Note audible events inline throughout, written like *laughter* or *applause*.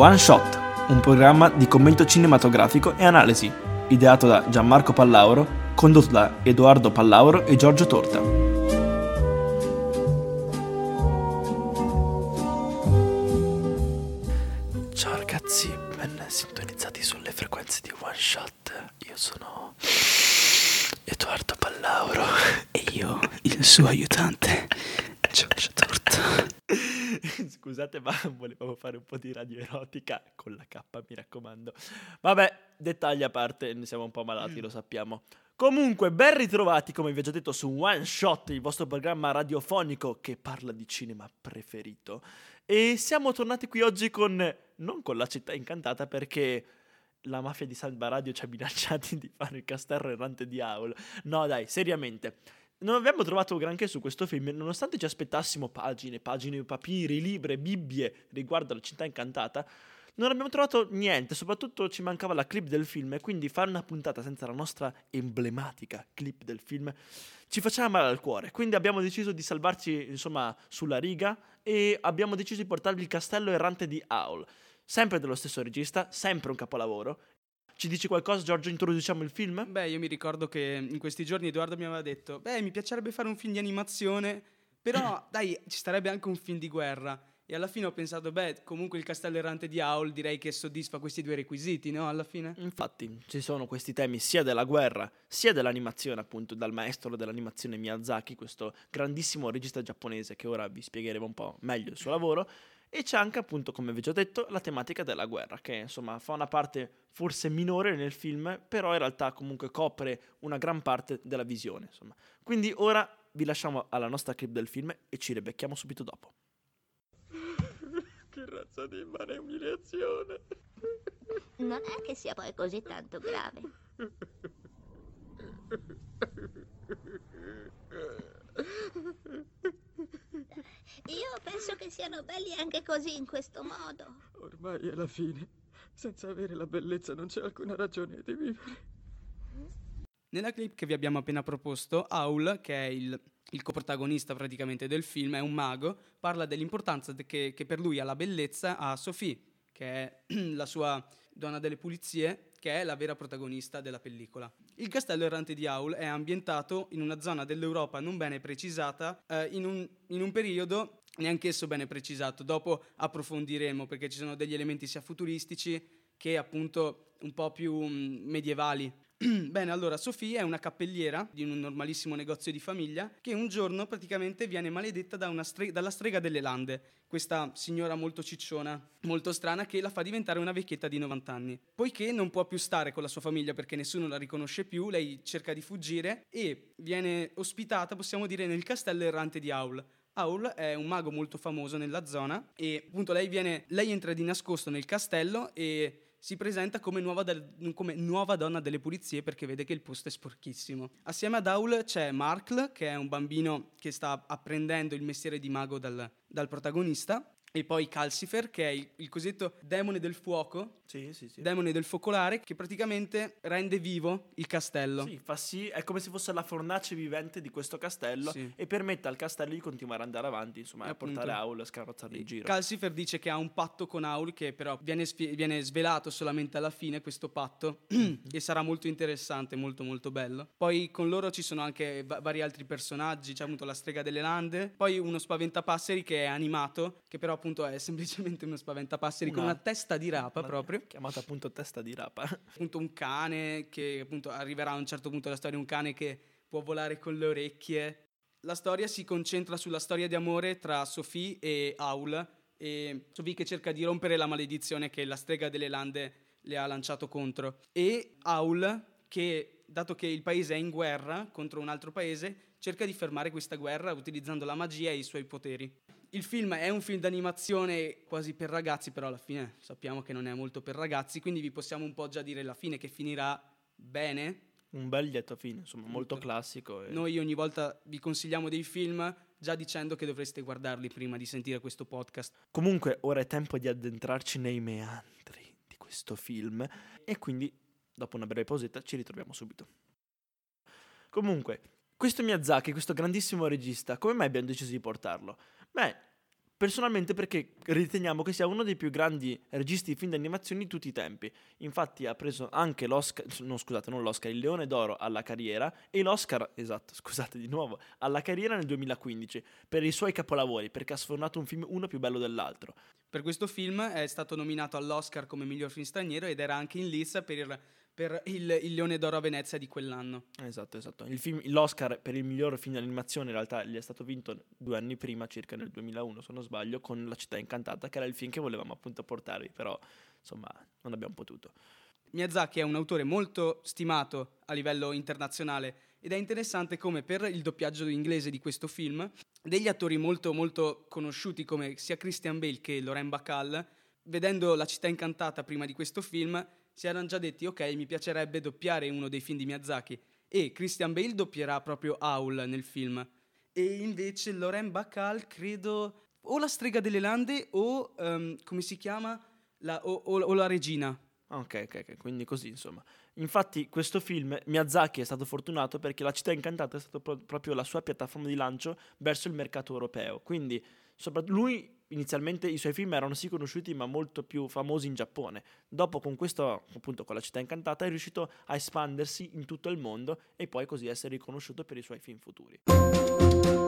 One Shot, un programma di commento cinematografico e analisi, ideato da Gianmarco Pallauro, condotto da Edoardo Pallauro e Giorgio Torta. Ciao ragazzi, ben sintonizzati sulle frequenze di One Shot. Io sono Edoardo Pallauro E io, il suo aiutante, Giorgio Torta. *laughs* Scusate, ma volevo un po' di radio erotica con la K, mi raccomando. Vabbè, dettagli a parte, ne siamo un po' malati, lo sappiamo. Comunque, ben ritrovati, come vi ho già detto, su One Shot, il vostro programma radiofonico che parla di cinema preferito. E siamo tornati qui oggi con, non con la città incantata, perché la mafia di Salva Radio ci ha minacciati di fare il castello errante di Aul. No, dai, seriamente. Non abbiamo trovato granché su questo film, nonostante ci aspettassimo pagine, pagine, papiri, libri, bibbie riguardo alla città incantata, non abbiamo trovato niente, soprattutto ci mancava la clip del film e quindi fare una puntata senza la nostra emblematica clip del film ci faceva male al cuore. Quindi abbiamo deciso di salvarci, insomma, sulla riga e abbiamo deciso di portarvi il castello errante di Aul. Sempre dello stesso regista, sempre un capolavoro. Ci dici qualcosa, Giorgio? Introduciamo il film? Beh, io mi ricordo che in questi giorni Edoardo mi aveva detto, beh, mi piacerebbe fare un film di animazione, però *coughs* dai, ci starebbe anche un film di guerra. E alla fine ho pensato, beh, comunque il castello errante di Aul direi che soddisfa questi due requisiti, no? Alla fine. Infatti, ci sono questi temi sia della guerra sia dell'animazione, appunto, dal maestro dell'animazione Miyazaki, questo grandissimo regista giapponese che ora vi spiegheremo un po' meglio il suo lavoro. E c'è anche, appunto, come vi ho già detto, la tematica della guerra, che insomma fa una parte forse minore nel film, però in realtà comunque copre una gran parte della visione. Insomma. Quindi ora vi lasciamo alla nostra clip del film e ci ribecchiamo subito dopo. che razza di immane umiliazione! Non è che sia poi così tanto grave. *laughs* Io penso che siano belli anche così in questo modo. Ormai è la fine. Senza avere la bellezza non c'è alcuna ragione di vivere. Nella clip che vi abbiamo appena proposto, Aul, che è il, il coprotagonista praticamente del film, è un mago, parla dell'importanza de- che, che per lui ha la bellezza a Sophie, che è *clears throat* la sua donna delle pulizie, che è la vera protagonista della pellicola. Il castello errante di Aul è ambientato in una zona dell'Europa non bene precisata, eh, in, un, in un periodo neanch'esso bene precisato. Dopo approfondiremo perché ci sono degli elementi sia futuristici che appunto un po' più mm, medievali. *clears throat* Bene, allora Sofia è una cappelliera di un normalissimo negozio di famiglia che un giorno praticamente viene maledetta da stre- dalla strega delle lande, questa signora molto cicciona, molto strana, che la fa diventare una vecchietta di 90 anni. Poiché non può più stare con la sua famiglia perché nessuno la riconosce più, lei cerca di fuggire e viene ospitata, possiamo dire, nel castello errante di Aul. Aul è un mago molto famoso nella zona e appunto lei, viene, lei entra di nascosto nel castello e si presenta come nuova, del- come nuova, donna delle pulizie perché vede che il posto è sporchissimo. Assieme ad Aul c'è Markle, che è un bambino che sta apprendendo il mestiere di mago dal, dal protagonista, e poi Calcifer, che è il, il cosiddetto demone del fuoco, Sì, sì, sì. demone del focolare, che praticamente rende vivo il castello. Sì, fa sì, è come se fosse la fornace vivente di questo castello Sì. e permette al castello di continuare ad andare avanti, insomma, e a Appunto. portare Aul a scarrozzare in giro. Calcifer dice che ha un patto con Aul che però viene, sfi- viene svelato solamente alla fine questo patto *clears throat* e sarà molto interessante, molto molto bello. Poi con loro ci sono anche va- vari altri personaggi, c'è appunto la strega delle lande, poi uno spaventapasseri che è animato, che però appunto è semplicemente uno spaventapasseri con Una- una testa di rapa Una- proprio. Chiamato appunto testa di rapa. *laughs* appunto un cane che appunto arriverà a un certo punto della storia un cane che può volare con le orecchie. La storia si concentra sulla storia di amore tra Sophie e Aul e Sophie che cerca di rompere la maledizione che la strega delle lande le ha lanciato contro e Aul che dato che il paese è in guerra contro un altro paese cerca di fermare questa guerra utilizzando la magia e i suoi poteri. Il film è un film d'animazione quasi per ragazzi, però alla fine sappiamo che non è molto per ragazzi, quindi vi possiamo un po' già dire la fine che finirà bene. Un bel lieto fine, insomma, molto Molto. classico. e- Noi ogni volta vi consigliamo dei film già dicendo che dovreste guardarli prima di sentire questo podcast. Comunque, ora è tempo di addentrarci nei meandri di questo film e quindi, dopo una breve pausetta, ci ritroviamo subito. Comunque, questo Miyazaki, questo grandissimo regista, come mai abbiamo deciso di portarlo? Beh, Personalmente perché riteniamo che sia uno dei più grandi registi di film d'animazione di tutti i tempi. Infatti ha preso anche l'Oscar, no scusate, non l'Oscar, il Leone d'Oro alla carriera e l'Oscar, esatto, *laughs* scusate di nuovo, alla carriera nel 2015 per i suoi capolavori, perché ha sfornato un film uno più bello dell'altro. Per questo film è stato nominato all'Oscar come miglior film straniero ed era anche in lista per il per il, il, Leone d'Oro a Venezia di quell'anno. Esatto, esatto. Film, l'Oscar per il miglior film d'animazione in realtà gli è stato vinto due anni prima, circa nel 2001 se non sbaglio, con La città incantata, che era il film che volevamo appunto portarvi, però insomma non abbiamo potuto. Miyazaki è un autore molto stimato a livello internazionale ed è interessante come per il doppiaggio inglese di questo film degli attori molto molto conosciuti come sia Christian Bale che Loren Bacall, vedendo La città incantata prima di questo film, si erano già detti ok mi piacerebbe doppiare uno dei film di Miyazaki. E Christian Bale doppierà proprio Howl nel film. E invece Loren Bacall credo o la strega delle lande o um, come si chiama? La, o, o, o, la regina. Ok ok ok quindi così insomma. Infatti questo film Miyazaki è stato fortunato perché La città incantata è stata pro- proprio la sua piattaforma di lancio verso il mercato europeo. Quindi lui inizialmente i suoi film erano sì conosciuti ma molto più famosi in Giappone. Dopo con questo, appunto con la città incantata, è riuscito a espandersi in tutto il mondo e poi così essere riconosciuto per i suoi film futuri.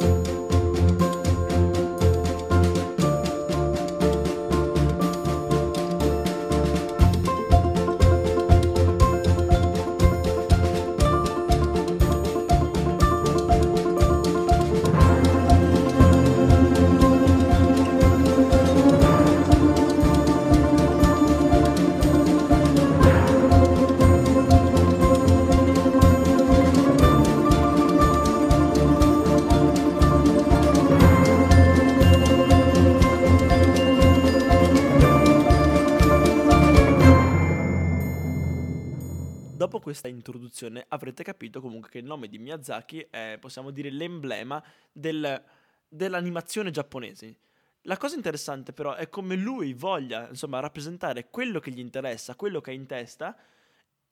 Questa introduzione avrete capito comunque che il nome di Miyazaki è, possiamo dire, l'emblema del, dell'animazione giapponese. La cosa interessante però è come lui voglia, insomma, rappresentare quello che gli interessa, quello che ha in testa,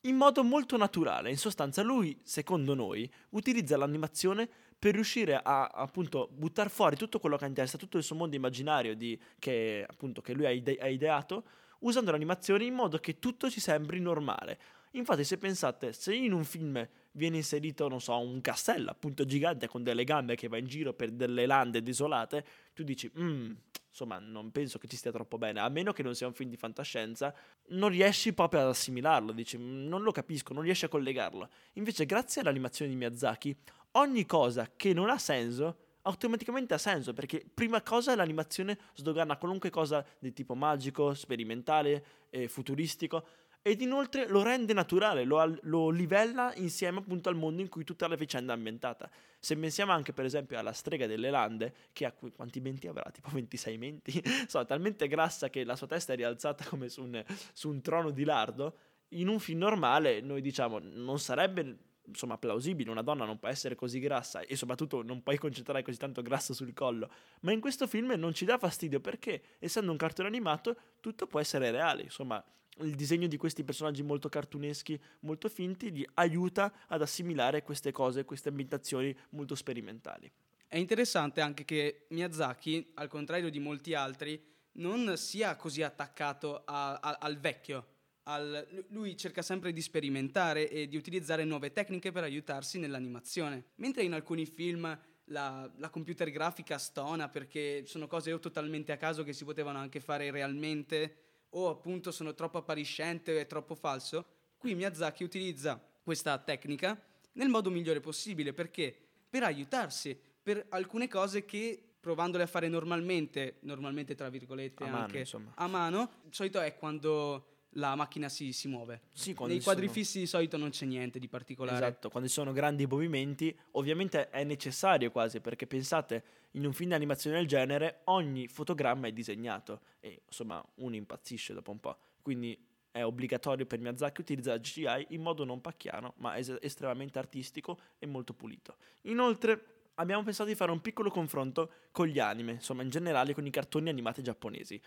in modo molto naturale. In sostanza, lui, secondo noi, utilizza l'animazione per riuscire a appunto buttare fuori tutto quello che ha in testa, tutto il suo mondo immaginario di, che, appunto, che lui ha, ide- ha ideato, usando l'animazione in modo che tutto ci sembri normale. Infatti, se pensate, se in un film viene inserito, non so, un castello appunto gigante con delle gambe che va in giro per delle lande desolate, tu dici, mm, insomma, non penso che ci stia troppo bene, a meno che non sia un film di fantascienza, non riesci proprio ad assimilarlo, dici, mm, non lo capisco, non riesci a collegarlo. Invece, grazie all'animazione di Miyazaki, ogni cosa che non ha senso automaticamente ha senso perché prima cosa l'animazione sdogana qualunque cosa di tipo magico, sperimentale, eh, futuristico ed inoltre lo rende naturale, lo, lo, livella insieme appunto al mondo in cui tutta la vicenda è ambientata. Se pensiamo anche per esempio alla strega delle lande, che ha quanti menti avrà? Tipo 26 menti? *laughs* so, talmente grassa che la sua testa è rialzata come su un, su un trono di lardo. In un film normale noi diciamo non sarebbe insomma plausibile, una donna non può essere così grassa e soprattutto non puoi concentrare così tanto grasso sul collo, ma in questo film non ci dà fastidio perché essendo un cartone animato tutto può essere reale, insomma il disegno di questi personaggi molto cartuneschi, molto finti, gli aiuta ad assimilare queste cose, queste ambientazioni molto sperimentali. È interessante anche che Miyazaki, al contrario di molti altri, non sia così attaccato a, a, al vecchio. Al, lui cerca sempre di sperimentare e di utilizzare nuove tecniche per aiutarsi nell'animazione. Mentre in alcuni film la, la, computer grafica stona perché sono cose o totalmente a caso che si potevano anche fare realmente o appunto sono troppo appariscente e troppo falso, qui Miyazaki utilizza questa tecnica nel modo migliore possibile perché? Per aiutarsi per alcune cose che provandole a fare normalmente, normalmente tra virgolette a anche mano, a mano, di solito è quando la macchina si, si muove. Sì, Nei quadri sono... fissi di solito non c'è niente di particolare. Esatto, quando ci sono grandi movimenti, ovviamente è necessario quasi, perché pensate, in un film di animazione del genere ogni fotogramma è disegnato e insomma uno impazzisce dopo un po'. Quindi è obbligatorio per Miyazaki utilizzare CGI in modo non pacchiano, ma es- estremamente artistico e molto pulito. Inoltre abbiamo pensato di fare un piccolo confronto con gli anime, insomma in generale con i cartoni animati giapponesi.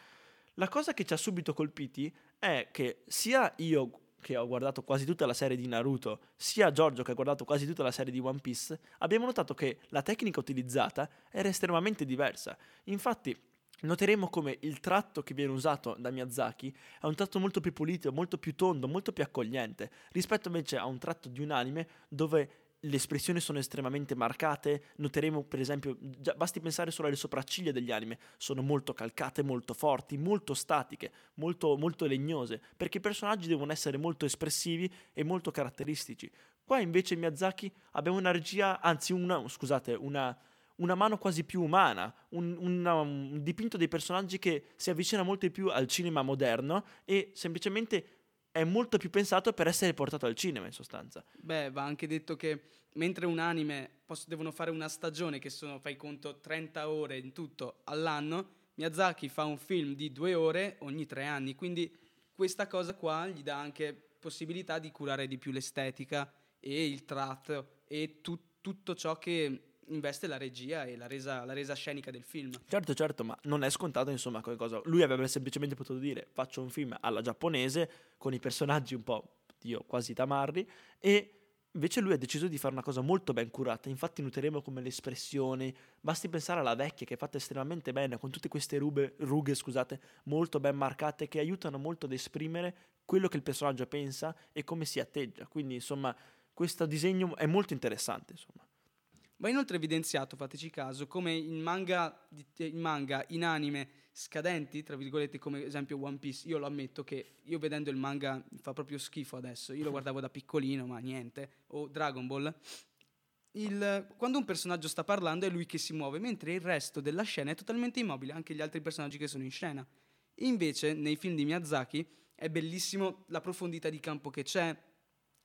La cosa che ci ha subito colpiti è che sia io che ho guardato quasi tutta la serie di Naruto, sia Giorgio che ha guardato quasi tutta la serie di One Piece, abbiamo notato che la tecnica utilizzata era estremamente diversa. Infatti, noteremo come il tratto che viene usato da Miyazaki è un tratto molto più pulito, molto più tondo, molto più accogliente, rispetto invece a un tratto di un anime dove le espressioni sono estremamente marcate, noteremo per esempio, già, basti pensare solo alle sopracciglia degli anime, sono molto calcate, molto forti, molto statiche, molto, molto legnose, perché i personaggi devono essere molto espressivi e molto caratteristici. Qua invece in Miyazaki abbiamo una regia, anzi una, scusate, una, una mano quasi più umana, un, una, un dipinto dei personaggi che si avvicina molto di più al cinema moderno e semplicemente è molto più pensato per essere portato al cinema in sostanza. Beh, va anche detto che mentre un anime posso, devono fare una stagione che sono, fai conto, 30 ore in tutto all'anno, Miyazaki fa un film di due ore ogni tre anni, quindi questa cosa qua gli dà anche possibilità di curare di più l'estetica e il tratto e tu, tutto ciò che investe la regia e la resa, la resa, scenica del film. Certo, certo, ma non è scontato, insomma, qualcosa. Lui avrebbe semplicemente potuto dire: faccio un film alla giapponese con i personaggi un po', dio, quasi tamarri, e invece lui ha deciso di fare una cosa molto ben curata. Infatti, noteremo come le espressioni. Basti pensare alla vecchia che è fatta estremamente bene, con tutte queste rube, rughe, scusate, molto ben marcate, che aiutano molto ad esprimere quello che il personaggio pensa e come si atteggia. Quindi, insomma, questo disegno è molto interessante, insomma. Va inoltre evidenziato, fateci caso, come in manga, in manga, in anime scadenti, tra virgolette, come esempio One Piece, io lo ammetto che io vedendo il manga fa proprio schifo adesso, io lo guardavo da piccolino, ma niente, o Dragon Ball, il, quando un personaggio sta parlando è lui che si muove, mentre il resto della scena è totalmente immobile, anche gli altri personaggi che sono in scena. Invece, nei film di Miyazaki è bellissimo la profondità di campo che c'è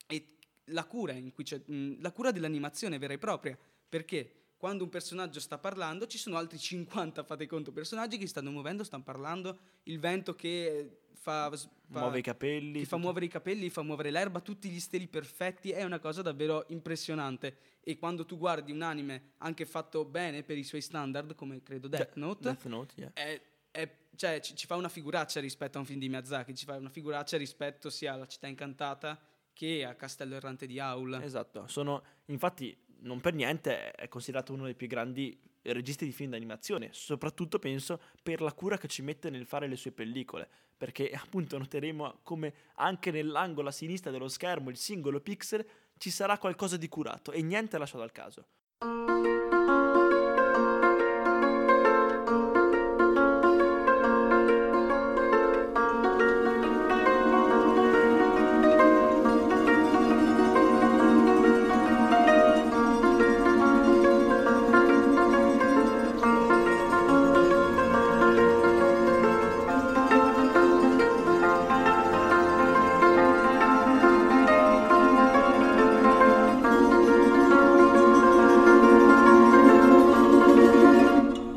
e la cura, mh, la cura dell'animazione vera e propria perché quando un personaggio sta parlando ci sono altri 50, fate conto, personaggi che stanno muovendo, stanno parlando, il vento che fa, fa muove i capelli, fa muovere i capelli, fa muovere l'erba, tutti gli steli perfetti, è una cosa davvero impressionante. E quando tu guardi un anime anche fatto bene per i suoi standard, come credo Death cioè, Note, Death Note yeah. è, è, cioè, ci, ci, fa una figuraccia rispetto a un film di Miyazaki, ci fa una figuraccia rispetto sia alla città incantata che a Castello Errante di Aul. Esatto, sono infatti non per niente è considerato uno dei più grandi registi di film d'animazione, soprattutto penso per la cura che ci mette nel fare le sue pellicole, perché *laughs* appunto noteremo come anche nell'angolo a sinistra dello schermo, il singolo pixel, ci sarà qualcosa di curato e niente lasciato al caso.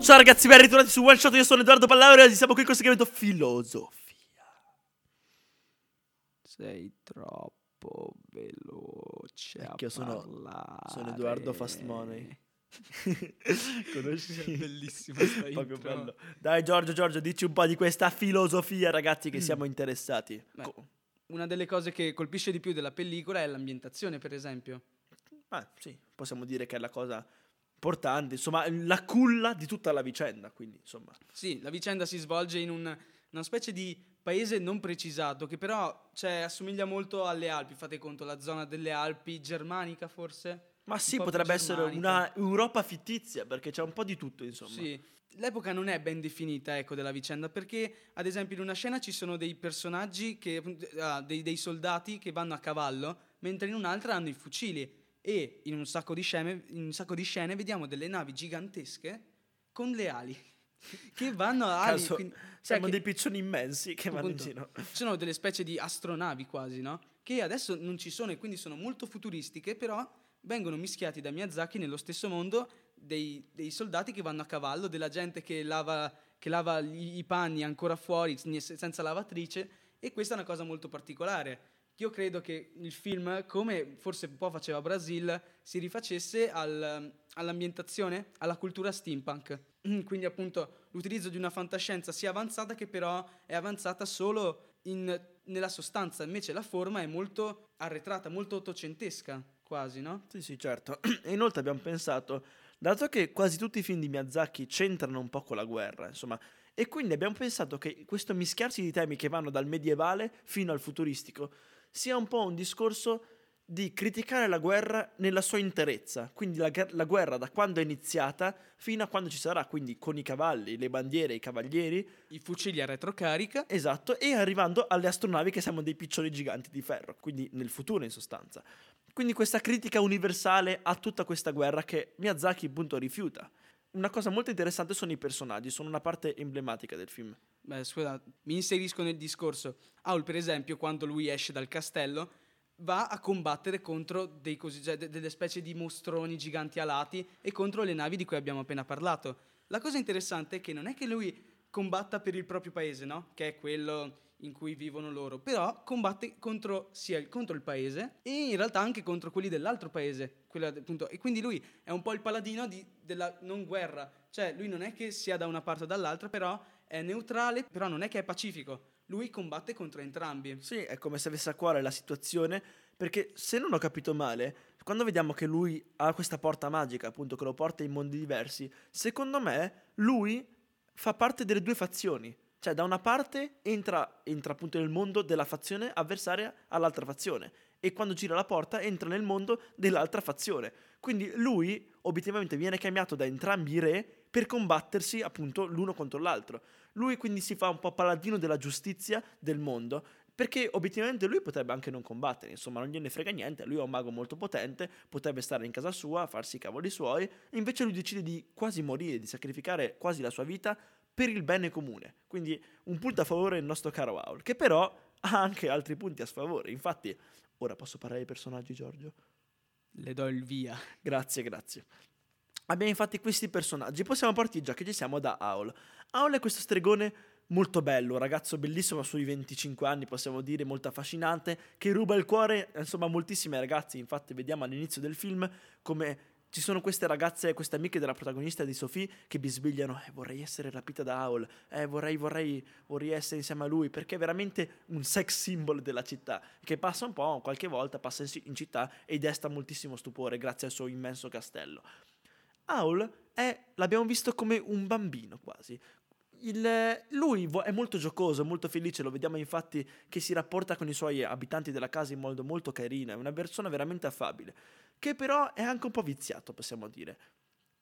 Ciao ragazzi, ben ritrovati su One Shot, io sono Edoardo Pallauro e siamo qui con il segmento Filosofia. Sei troppo veloce Ecco, sono, sono Edoardo Fast Money. *laughs* Conosci? Bellissimo *laughs* Proprio bello. Dai Giorgio, Giorgio, dici un po' di questa filosofia, ragazzi, che mm. siamo interessati. Beh, una delle cose che colpisce di più della pellicola è l'ambientazione, per esempio. Ah, sì, possiamo dire che è la cosa importante, insomma, la culla di tutta la vicenda, quindi, insomma. Sì, la vicenda si svolge in un, una specie di paese non precisato, che però cioè, assomiglia molto alle Alpi, fate conto, la zona delle Alpi germanica forse? Ma sì, potrebbe essere una Europa fittizia, perché c'è un po' di tutto, insomma. Sì. L'epoca non è ben definita, ecco, della vicenda, perché ad esempio in una scena ci sono dei personaggi, che, ah, dei, dei soldati che vanno a cavallo, mentre in un'altra hanno i fucili e in un sacco di scene, un sacco di scene vediamo delle navi gigantesche con le ali *laughs* che vanno a ali. Caso, quindi, cioè dei piccioni immensi che vanno in giro. Sono delle specie di astronavi quasi, no? Che adesso non ci sono e quindi sono molto futuristiche, però vengono mischiati da Miyazaki nello stesso mondo dei, dei soldati che vanno a cavallo, della gente che lava, che lava i panni ancora fuori senza lavatrice e questa è una cosa molto particolare io credo che il film, come forse un po' faceva Brasil, si rifacesse al, all'ambientazione, alla cultura steampunk. *clears throat* Quindi appunto l'utilizzo di una fantascienza sia avanzata che però è avanzata solo in, nella sostanza, invece la forma è molto arretrata, molto ottocentesca quasi, no? Sì, sì, certo. *clears throat* E inoltre abbiamo pensato, dato che quasi tutti i film di Miyazaki c'entrano un po' con la guerra, insomma, E quindi abbiamo pensato che questo mischiarsi di temi che vanno dal medievale fino al futuristico sia un po' un discorso di criticare la guerra nella sua interezza, quindi la, la, guerra da quando è iniziata fino a quando ci sarà, quindi con i cavalli, le bandiere, i cavalieri, i fucili a retrocarica. Esatto, e arrivando alle astronavi che siamo dei piccioli giganti di ferro, quindi nel futuro in sostanza. Quindi questa critica universale a tutta questa guerra che Miyazaki appunto rifiuta. Una cosa molto interessante sono i personaggi, sono una parte emblematica del film. Beh, scusa, mi inserisco nel discorso. Aul, per esempio, quando lui esce dal castello, va a combattere contro dei cosi, cioè delle specie di mostroni giganti alati e contro le navi di cui abbiamo appena parlato. La cosa interessante è che non è che lui combatta per il proprio paese, no? Che è quello in cui vivono loro, però combatte contro, sia contro il paese e in realtà anche contro quelli dell'altro paese. E quindi lui è un po' il paladino di, della non guerra, cioè lui non è che sia da una parte o dall'altra, però è neutrale, però non è che è pacifico lui combatte contro entrambi. Sì, è come se avesse a cuore la situazione, perché se non ho capito male, quando vediamo che lui ha questa porta magica, appunto, che lo porta in mondi diversi, secondo me lui fa parte delle due fazioni. Cioè, da una parte entra, entra appunto nel mondo della fazione avversaria all'altra fazione, e quando gira la porta entra nel mondo dell'altra fazione. Quindi lui, obiettivamente, viene chiamato da entrambi i re per combattersi appunto l'uno contro l'altro. Lui quindi si fa un po' paladino della giustizia del mondo, perché obiettivamente lui potrebbe anche non combattere, insomma non gliene frega niente, lui è un mago molto potente, potrebbe stare in casa sua, farsi i cavoli suoi, invece lui decide di quasi morire, di sacrificare quasi la sua vita per il bene comune. Quindi un punto a favore del nostro caro Aul, che però ha anche altri punti a sfavore. Infatti, ora posso parlare dei personaggi, Giorgio? Le do il via. Grazie, grazie. Abbiamo infatti questi personaggi. Possiamo partire già che ci siamo da Aul. Aul è questo stregone molto bello, un ragazzo bellissimo sui 25 anni, possiamo dire, molto affascinante, che ruba il cuore, insomma, a moltissime ragazze. Infatti vediamo all'inizio del film come ci sono queste ragazze, queste amiche della protagonista di Sophie che bisbigliano, eh, vorrei essere rapita da Aul, eh, vorrei, vorrei, vorrei essere insieme a lui, perché è veramente un sex symbol della città, che passa un po', qualche volta passa in città e desta moltissimo stupore grazie al suo immenso castello. Aul è, l'abbiamo visto come un bambino quasi. Il, lui è molto giocoso, molto felice, lo vediamo infatti che si rapporta con i suoi abitanti della casa in modo molto carino, è una persona veramente affabile, che però è anche un po' viziato, possiamo dire.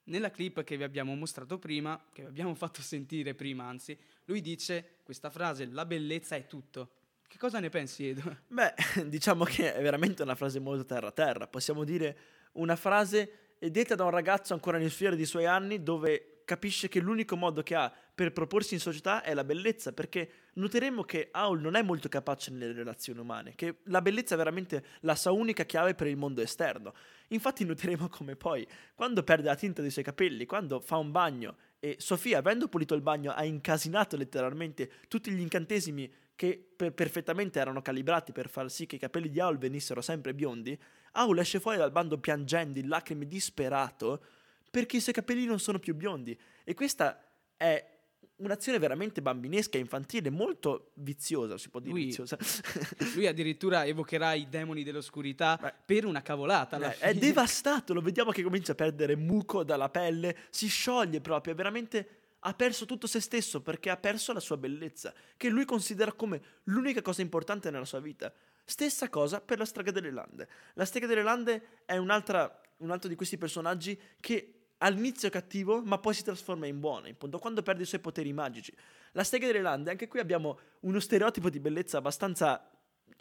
Nella clip che vi abbiamo mostrato prima, che vi abbiamo fatto sentire prima, anzi, lui dice questa frase, la bellezza è tutto. Che cosa ne pensi, Edo? *laughs* Beh, diciamo che è veramente una frase molto terra-terra, possiamo dire una frase è detta da un ragazzo ancora nel fiore dei suoi anni dove capisce che l'unico modo che ha per proporsi in società è la bellezza, perché noteremo che Aul non è molto capace nelle relazioni umane, che la bellezza è veramente la sua unica chiave per il mondo esterno. Infatti noteremo *laughs* come poi, quando perde la tinta dei suoi capelli, quando fa un bagno e Sofia, avendo pulito il bagno, ha incasinato letteralmente tutti gli incantesimi che per- perfettamente erano calibrati per far sì che i capelli di Aul venissero sempre biondi, Aul esce fuori dal bando piangendo, in lacrime, disperato, perché i suoi capelli non sono più biondi. E questa è un'azione veramente bambinesca, infantile, molto viziosa, si può dire lui, viziosa. *laughs* lui addirittura evocherà i demoni dell'oscurità Beh, per una cavolata. Beh, è devastato, lo vediamo che comincia a perdere muco dalla pelle, si scioglie proprio, è veramente ha perso tutto se stesso perché ha perso la sua bellezza, che lui considera come l'unica cosa importante nella sua vita. Stessa cosa per la strega delle lande. La strega delle lande è un altro di questi personaggi che all'inizio cattivo, ma poi si trasforma in buono, appunto, quando perde i suoi poteri magici. La strega delle lande, anche qui abbiamo uno stereotipo di bellezza abbastanza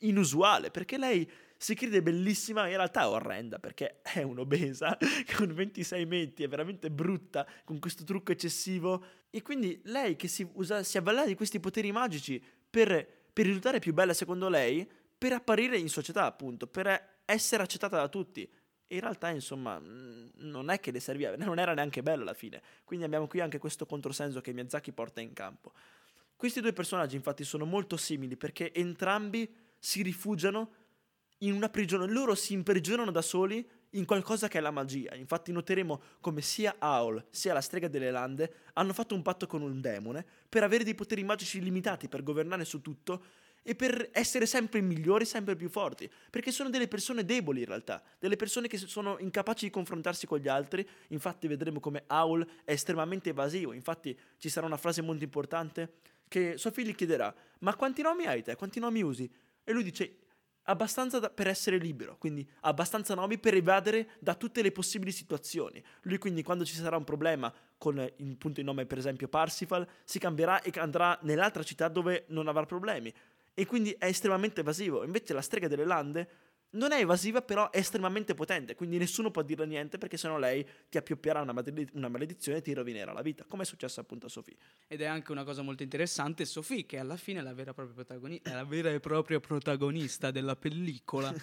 inusuale, perché lei si crede bellissima, in realtà è orrenda perché è un'obesa con 26 metri, è veramente brutta con questo trucco eccessivo. E quindi lei che si, usa, si avvale di questi poteri magici per, per risultare più bella secondo lei, per apparire in società, appunto, per essere accettata da tutti. In realtà, insomma, non è che le serviva, *laughs* non era neanche bella alla fine. Quindi abbiamo qui anche questo controsenso che Miyazaki porta in campo. Questi due personaggi, infatti, sono molto simili perché entrambi si rifugiano in una prigione, loro si imprigionano da soli in qualcosa che è la magia. Infatti noteremo come sia Aul sia la strega delle lande hanno fatto un patto con un demone per avere dei poteri magici limitati per governare su tutto e per essere sempre migliori, sempre più forti, perché sono delle persone deboli in realtà, delle persone che sono incapaci di confrontarsi con gli altri, infatti vedremo come Aul è estremamente evasivo, infatti ci sarà una frase molto importante che Sofì gli chiederà, ma quanti nomi hai te, quanti nomi usi? E lui dice, abbastanza da, per essere libero, quindi abbastanza nomi per evadere da tutte le possibili situazioni. Lui quindi quando ci sarà un problema con il punto di nome per esempio Parsifal, si cambierà e andrà nell'altra città dove non avrà problemi. E quindi è estremamente evasivo. Invece la strega delle lande non è evasiva, però è estremamente potente, quindi nessuno può dirle niente perché sennò lei ti appioppierà una, maled- una maledizione e ti rovinerà la vita, come è successo appunto a Sophie. Ed è anche una cosa molto interessante, Sophie, che alla fine è la vera e propria, protagoni- è la vera e propria protagonista della pellicola.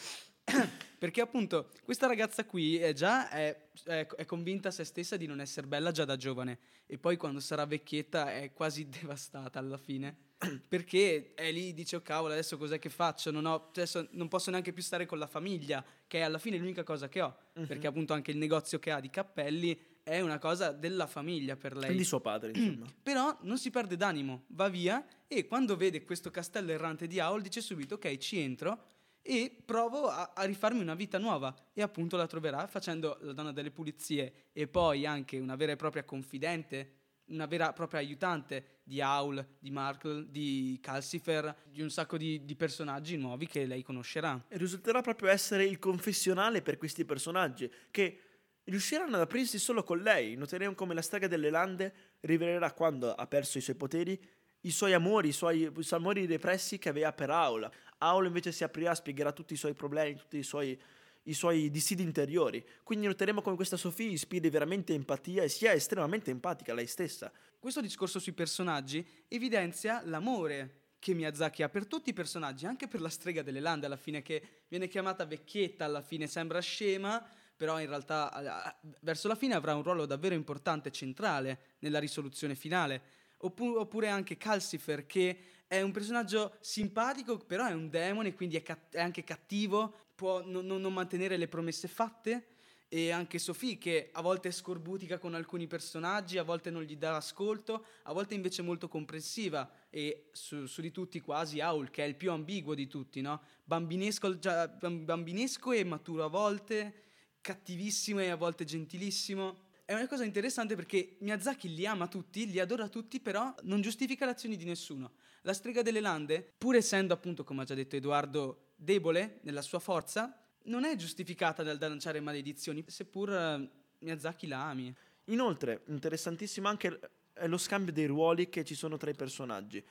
*laughs* Perché appunto questa ragazza qui è già è, è, è, convinta a se stessa di non essere bella già da giovane. E poi quando sarà vecchietta è quasi *laughs* devastata alla fine. *clears throat* Perché è lì dice oh cavolo adesso cos'è che faccio? Non, ho, adesso non posso neanche più stare con la famiglia che è alla fine l'unica cosa che ho. Uh-huh. perché appunto anche il negozio che ha di cappelli è una cosa della famiglia per lei. Quindi suo padre insomma. *clears throat* Però non si perde d'animo va via e quando vede questo castello errante di Aul dice subito ok ci entro e provo a, a, rifarmi una vita nuova e appunto la troverà facendo la donna delle pulizie e poi anche una vera e propria confidente, una vera e propria aiutante di Aul, di Markle, di Calcifer, di un sacco di, di personaggi nuovi che lei conoscerà. E risulterà proprio essere il confessionale per questi personaggi che riusciranno ad aprirsi solo con lei. Noteremo come la strega delle lande rivelerà quando ha perso i suoi poteri i suoi amori, i suoi, i suoi amori repressi che aveva per Aula. Aula invece si aprirà, spiegherà tutti i suoi problemi, tutti i suoi, i suoi dissidi interiori. Quindi noteremo come questa Sofì ispiri veramente empatia e sia estremamente empatica lei stessa. Questo discorso sui personaggi evidenzia l'amore che Miyazaki ha per tutti i personaggi, anche per la strega delle lande alla fine che viene chiamata vecchietta, alla fine sembra scema, però in realtà verso la fine avrà un ruolo davvero importante centrale nella risoluzione finale oppure anche Calcifer che è un personaggio simpatico però è un demone quindi è, cat- è anche cattivo, può non, non, mantenere le promesse fatte. E anche Sophie che a volte è scorbutica con alcuni personaggi, a volte non gli dà ascolto, a volte invece è molto comprensiva. E su, su di tutti quasi Aul che è il più ambiguo di tutti, no? bambinesco, già, bambinesco e maturo a volte, cattivissimo e a volte gentilissimo è una cosa interessante perché Miyazaki li ama tutti, li adora tutti, però non giustifica le azioni di nessuno. La strega delle lande, pur essendo appunto, come ha già detto Edoardo, debole nella sua forza, non è giustificata dal da lanciare maledizioni, seppur uh, Miyazaki la ami. Inoltre, interessantissimo anche è lo scambio dei ruoli che ci sono tra i personaggi.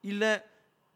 Il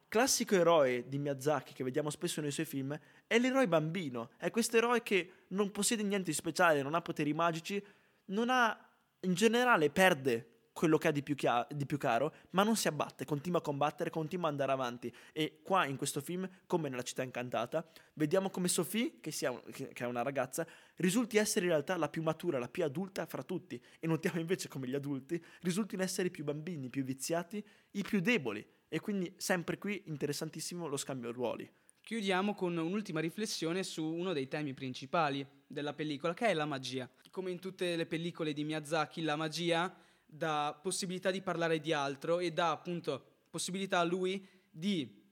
classico eroe di Miyazaki che vediamo spesso nei suoi film è l'eroe bambino, è questo eroe che non possiede niente di speciale, non ha poteri magici, non ha, in generale perde quello che ha di più, chia- di più, caro, ma non si abbatte, continua a combattere, continua ad andare avanti. E qua in questo film, come nella città incantata, vediamo come Sophie, che, sia, che è una ragazza, risulti essere in realtà la più matura, la più adulta fra tutti. E notiamo invece come gli adulti risultino essere i più bambini, i più viziati, i più deboli. E quindi sempre qui interessantissimo lo scambio ruoli. Chiudiamo con un'ultima riflessione su uno dei temi principali della pellicola, che è la magia. Come in tutte le pellicole di Miyazaki, la magia dà possibilità di parlare di altro e dà appunto possibilità a lui di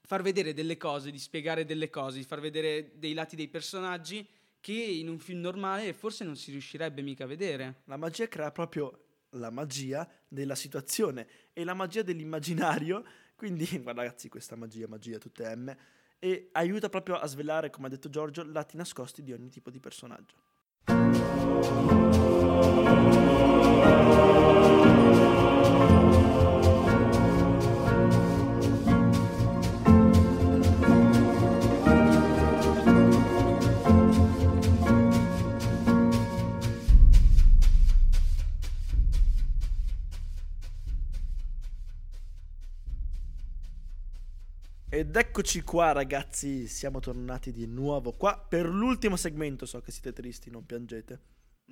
far vedere delle cose, di spiegare delle cose, di far vedere dei lati dei personaggi che in un film normale forse non si riuscirebbe mica a vedere. La magia crea proprio la magia della situazione e la magia dell'immaginario, quindi *laughs* guarda ragazzi questa magia, magia tutte M, e aiuta proprio a svelare, come ha detto Giorgio, lati nascosti di ogni tipo di personaggio. Ed eccoci qua ragazzi, siamo tornati di nuovo qua per l'ultimo segmento, so che siete tristi, non piangete.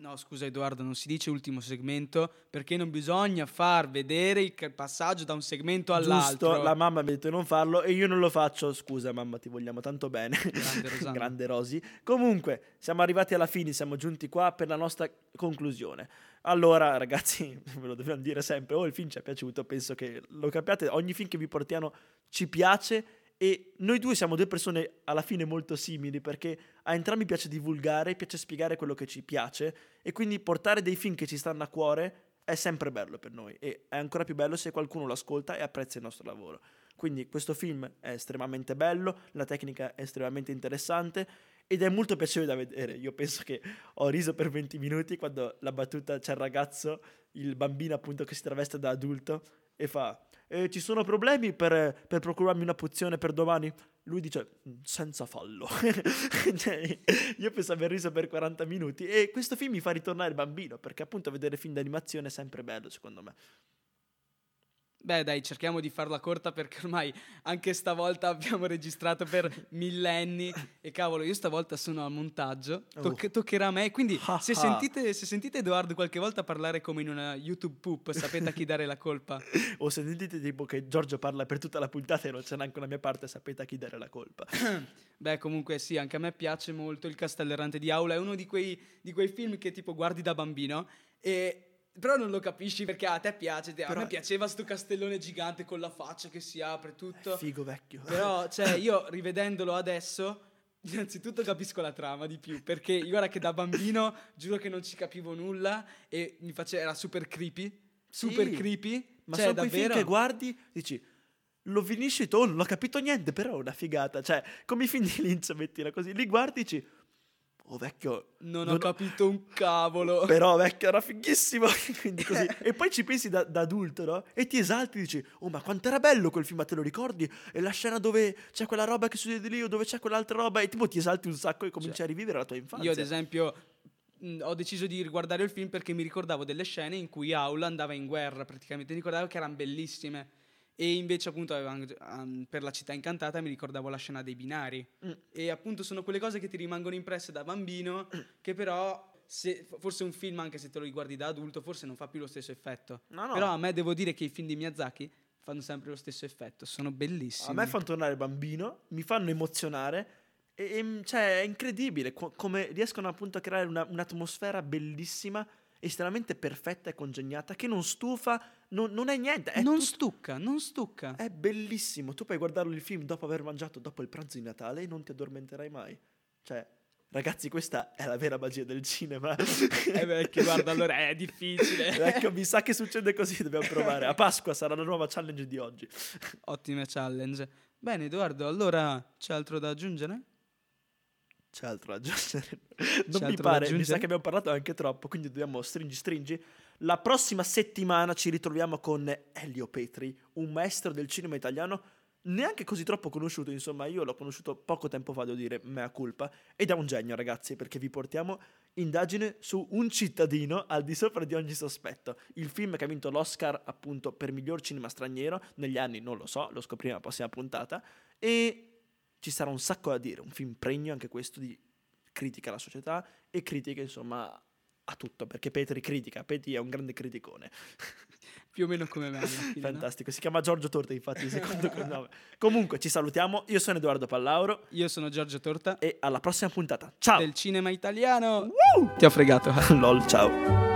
No, scusa Edoardo, non si dice ultimo segmento perché non bisogna far vedere il passaggio da un segmento all'altro. Giusto, la mamma mi ha detto di non farlo e io non lo faccio. Scusa mamma, ti vogliamo tanto bene. Grande, *laughs* Grande Rosi. Comunque, siamo arrivati alla fine, siamo giunti qua per la nostra conclusione. Allora, ragazzi, *laughs* ve lo dobbiamo dire sempre, oh il film ci è piaciuto, penso che lo capiate, ogni film che vi portiamo ci piace E noi due siamo due persone alla fine molto simili perché a entrambi piace divulgare, piace spiegare quello che ci piace e quindi portare dei film che ci stanno a cuore è sempre bello per noi e è ancora più bello se qualcuno lo ascolta e apprezza il nostro lavoro. Quindi questo film è estremamente bello, la tecnica è estremamente interessante ed è molto piacevole da vedere. Io penso che ho riso per 20 minuti quando la battuta c'è il ragazzo, il bambino appunto che si traveste da adulto e fa eh, ci sono problemi per, per, procurarmi una pozione per domani? Lui dice mm, senza fallo. *laughs* cioè, io penso aver riso per 40 minuti e questo film mi fa ritornare bambino perché appunto vedere film d'animazione è sempre bello secondo me. Beh, dai, cerchiamo di farla corta perché ormai anche stavolta abbiamo registrato per *laughs* millenni e cavolo, io stavolta sono al montaggio, toc- oh. toccherà a me, quindi se sentite, se sentite, Edoardo qualche volta parlare come in una YouTube poop, sapete a chi dare la colpa. *laughs* o se sentite tipo che Giorgio parla per tutta la puntata e non c'è neanche una mia parte, sapete a chi dare la colpa. *coughs* Beh, comunque sì, anche a me piace molto Il Castello Errante di Aula, è uno di quei, di quei film che tipo guardi da bambino e però non lo capisci perché a te piace. Te, a me piaceva sto castellone gigante con la faccia che si apre tutto. Figo vecchio. Però, *laughs* cioè, io rivedendolo adesso, innanzitutto capisco la trama di più. Perché io guarda che da bambino giuro che non ci capivo nulla e mi faceva, era super creepy. Super sì, creepy. Ma cioè, sono davvero... quei film che guardi, dici, lo finisci tu, non ho capito niente, però è una figata. Cioè, come i film di Lynch, mettila così. Li guardi, dici Oh vecchio, non, non ho capito un cavolo. Però vecchio era fighissimo. *laughs* *laughs* e poi ci pensi da, da, adulto, no? E ti esalti e dici, oh ma quanto era bello quel film, ma te lo ricordi? E la scena dove c'è quella roba che succede lì o dove c'è quell'altra roba e tipo ti esalti un sacco e cominci cioè, a rivivere la tua infanzia. Io ad esempio ho deciso di riguardare il film perché mi ricordavo delle scene in cui Aula andava in guerra, praticamente mi ricordavo che erano bellissime. E invece appunto um, per la città incantata mi ricordavo la scena dei binari. Mm. E appunto sono quelle cose che ti rimangono impresse da bambino, *coughs* che però se, forse un film, anche se te lo riguardi da adulto, forse non fa più lo stesso effetto. No, no. Però a me devo dire che i film di Miyazaki fanno sempre lo stesso effetto, sono bellissimi. A me fanno tornare bambino, mi fanno emozionare. E, e cioè, è incredibile co- come riescono appunto a creare una, un'atmosfera bellissima estremamente perfetta e congegnata che non stufa, non, non è niente. È non tut- stucca, non stucca. È bellissimo. Tu puoi guardarlo il film dopo aver mangiato dopo il pranzo di Natale e non ti addormenterai mai. Cioè, ragazzi, questa è la vera magia del cinema. *laughs* eh vecchio, guarda, allora è difficile. *laughs* ecco, mi sa che succede così, dobbiamo provare. A Pasqua sarà la nuova challenge di oggi. Ottime challenge. Bene, Edoardo, allora c'è altro da aggiungere? C'è altro da aggiungere? *laughs* Non C'è mi pare, mi sa che abbiamo parlato anche troppo, quindi dobbiamo stringi stringi. La prossima settimana ci ritroviamo con Elio Petri, un maestro del cinema italiano neanche così troppo conosciuto, insomma, io l'ho conosciuto poco tempo fa, devo dire, mea culpa, ed è un genio, ragazzi, perché vi portiamo indagine su un cittadino al di sopra di ogni sospetto. Il film che ha vinto l'Oscar, appunto, per miglior cinema straniero, negli anni non lo so, lo scopriremo la prossima puntata, e ci sarà un sacco da dire, un film pregno anche questo di critica alla società e critica insomma a tutto, perché Petri critica, Petri è un grande criticone. *laughs* Più o meno come me. Fine, Fantastico, no? si chiama Giorgio Torta infatti *laughs* secondo cognome. Comunque ci salutiamo, io sono Edoardo Pallauro. Io sono Giorgio Torta. E alla prossima puntata, ciao! Del cinema italiano! Woo! Ti ho fregato. *laughs* Lol, ciao!